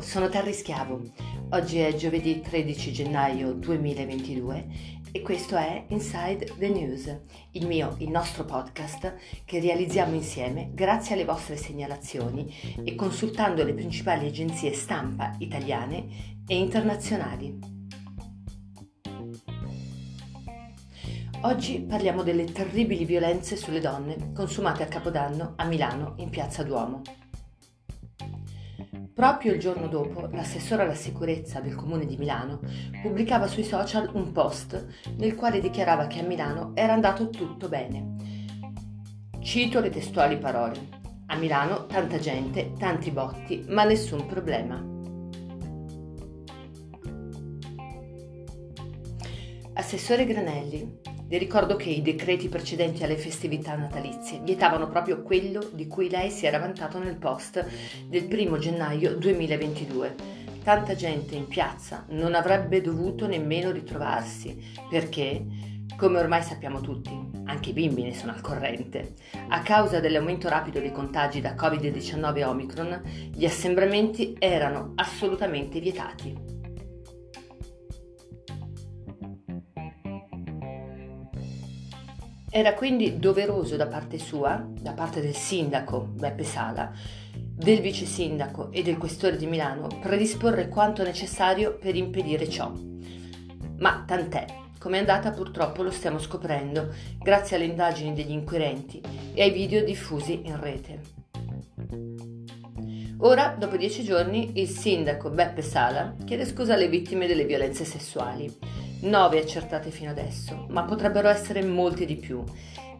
Sono Terry Schiavo. Oggi è giovedì 13 gennaio 2022 e questo è Inside the News, il mio, il nostro podcast che realizziamo insieme grazie alle vostre segnalazioni e consultando le principali agenzie stampa italiane e internazionali. Oggi parliamo delle terribili violenze sulle donne consumate a Capodanno a Milano in Piazza Duomo. Proprio il giorno dopo, l'assessore alla sicurezza del comune di Milano pubblicava sui social un post nel quale dichiarava che a Milano era andato tutto bene. Cito le testuali parole. A Milano tanta gente, tanti botti, ma nessun problema. Assessore Granelli, le ricordo che i decreti precedenti alle festività natalizie vietavano proprio quello di cui lei si era vantato nel post del 1 gennaio 2022. Tanta gente in piazza non avrebbe dovuto nemmeno ritrovarsi, perché, come ormai sappiamo tutti, anche i bimbi ne sono al corrente, a causa dell'aumento rapido dei contagi da Covid-19 Omicron, gli assembramenti erano assolutamente vietati. Era quindi doveroso da parte sua, da parte del sindaco Beppe Sala, del vice sindaco e del questore di Milano predisporre quanto necessario per impedire ciò. Ma tant'è, come è andata purtroppo lo stiamo scoprendo grazie alle indagini degli inquirenti e ai video diffusi in rete. Ora, dopo dieci giorni, il sindaco Beppe Sala chiede scusa alle vittime delle violenze sessuali 9 accertate fino adesso, ma potrebbero essere molti di più,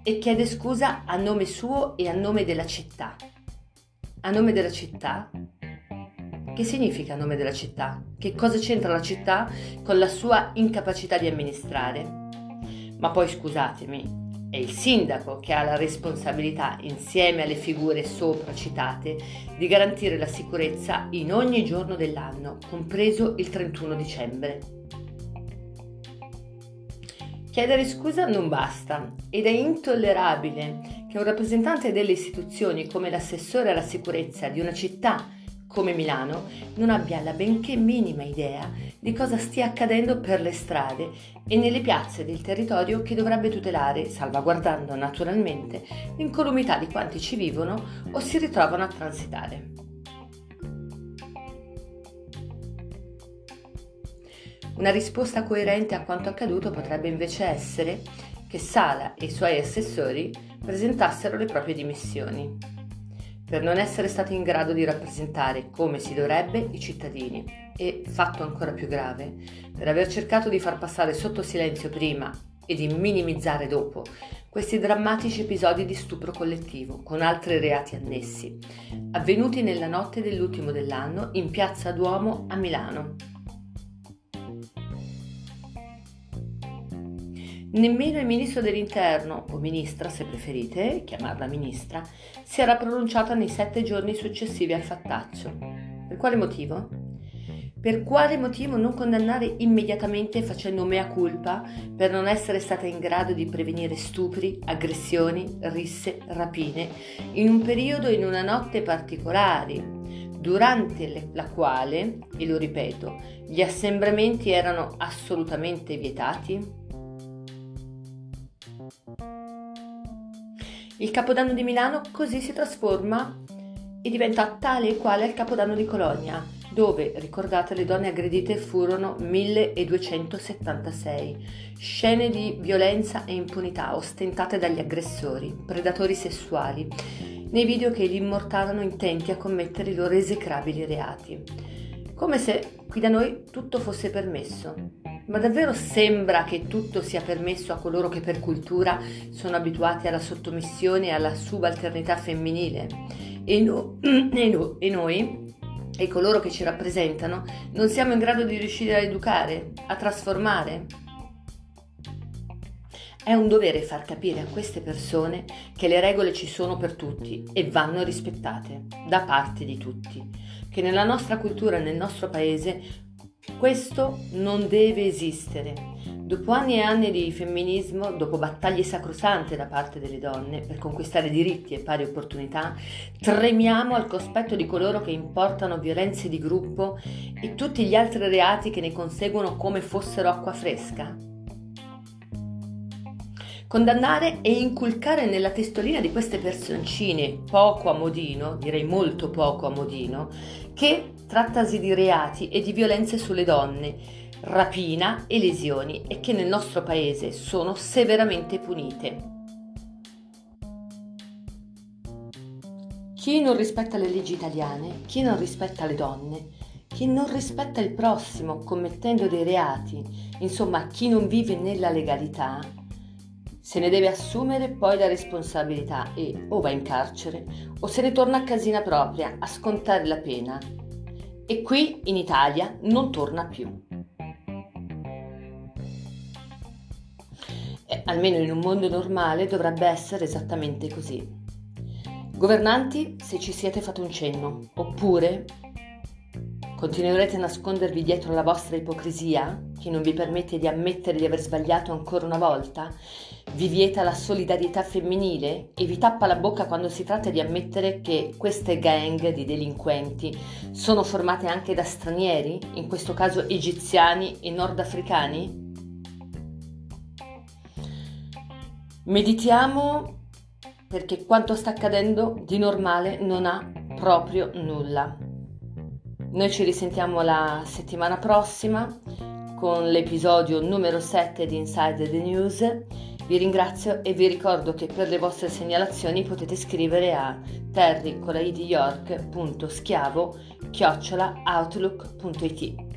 e chiede scusa a nome suo e a nome della città. A nome della città? Che significa a nome della città? Che cosa c'entra la città con la sua incapacità di amministrare? Ma poi scusatemi, è il sindaco che ha la responsabilità, insieme alle figure sopra citate, di garantire la sicurezza in ogni giorno dell'anno, compreso il 31 dicembre. Chiedere scusa non basta ed è intollerabile che un rappresentante delle istituzioni come l'assessore alla sicurezza di una città come Milano non abbia la benché minima idea di cosa stia accadendo per le strade e nelle piazze del territorio che dovrebbe tutelare, salvaguardando naturalmente l'incolumità di quanti ci vivono o si ritrovano a transitare. Una risposta coerente a quanto accaduto potrebbe invece essere che Sala e i suoi assessori presentassero le proprie dimissioni, per non essere stati in grado di rappresentare come si dovrebbe i cittadini e, fatto ancora più grave, per aver cercato di far passare sotto silenzio prima e di minimizzare dopo questi drammatici episodi di stupro collettivo con altri reati annessi, avvenuti nella notte dell'ultimo dell'anno in piazza Duomo a Milano. Nemmeno il ministro dell'interno, o ministra se preferite, chiamarla ministra, si era pronunciata nei sette giorni successivi al fattaccio. Per quale motivo? Per quale motivo non condannare immediatamente facendo mea culpa per non essere stata in grado di prevenire stupri, aggressioni, risse, rapine in un periodo e in una notte particolari, durante la quale, e lo ripeto, gli assembramenti erano assolutamente vietati? Il Capodanno di Milano così si trasforma e diventa tale e quale il Capodanno di Cologna, dove, ricordate, le donne aggredite furono 1276. Scene di violenza e impunità ostentate dagli aggressori, predatori sessuali, nei video che li immortalano intenti a commettere i loro esecrabili reati. Come se qui da noi tutto fosse permesso, ma davvero sembra che tutto sia permesso a coloro che per cultura sono abituati alla sottomissione e alla subalternità femminile? E, no, e, no, e noi, e coloro che ci rappresentano, non siamo in grado di riuscire a educare, a trasformare? È un dovere far capire a queste persone che le regole ci sono per tutti e vanno rispettate da parte di tutti, che nella nostra cultura e nel nostro paese Questo non deve esistere. Dopo anni e anni di femminismo, dopo battaglie sacrosante da parte delle donne per conquistare diritti e pari opportunità, tremiamo al cospetto di coloro che importano violenze di gruppo e tutti gli altri reati che ne conseguono come fossero acqua fresca. Condannare e inculcare nella testolina di queste personcine poco a modino, direi molto poco a modino, che trattasi di reati e di violenze sulle donne, rapina e lesioni e che nel nostro paese sono severamente punite. Chi non rispetta le leggi italiane, chi non rispetta le donne, chi non rispetta il prossimo commettendo dei reati, insomma chi non vive nella legalità, se ne deve assumere poi la responsabilità e o va in carcere o se ne torna a casina propria a scontare la pena. E qui in Italia non torna più. E, almeno in un mondo normale dovrebbe essere esattamente così. Governanti, se ci siete fate un cenno, oppure continuerete a nascondervi dietro la vostra ipocrisia, che non vi permette di ammettere di aver sbagliato ancora una volta, vi vieta la solidarietà femminile e vi tappa la bocca quando si tratta di ammettere che queste gang di delinquenti sono formate anche da stranieri, in questo caso egiziani e nordafricani? Meditiamo perché quanto sta accadendo di normale non ha proprio nulla. Noi ci risentiamo la settimana prossima con l'episodio numero 7 di Inside the News. Vi ringrazio e vi ricordo che per le vostre segnalazioni potete scrivere a terrycolaidiyork.schiavo-outlook.it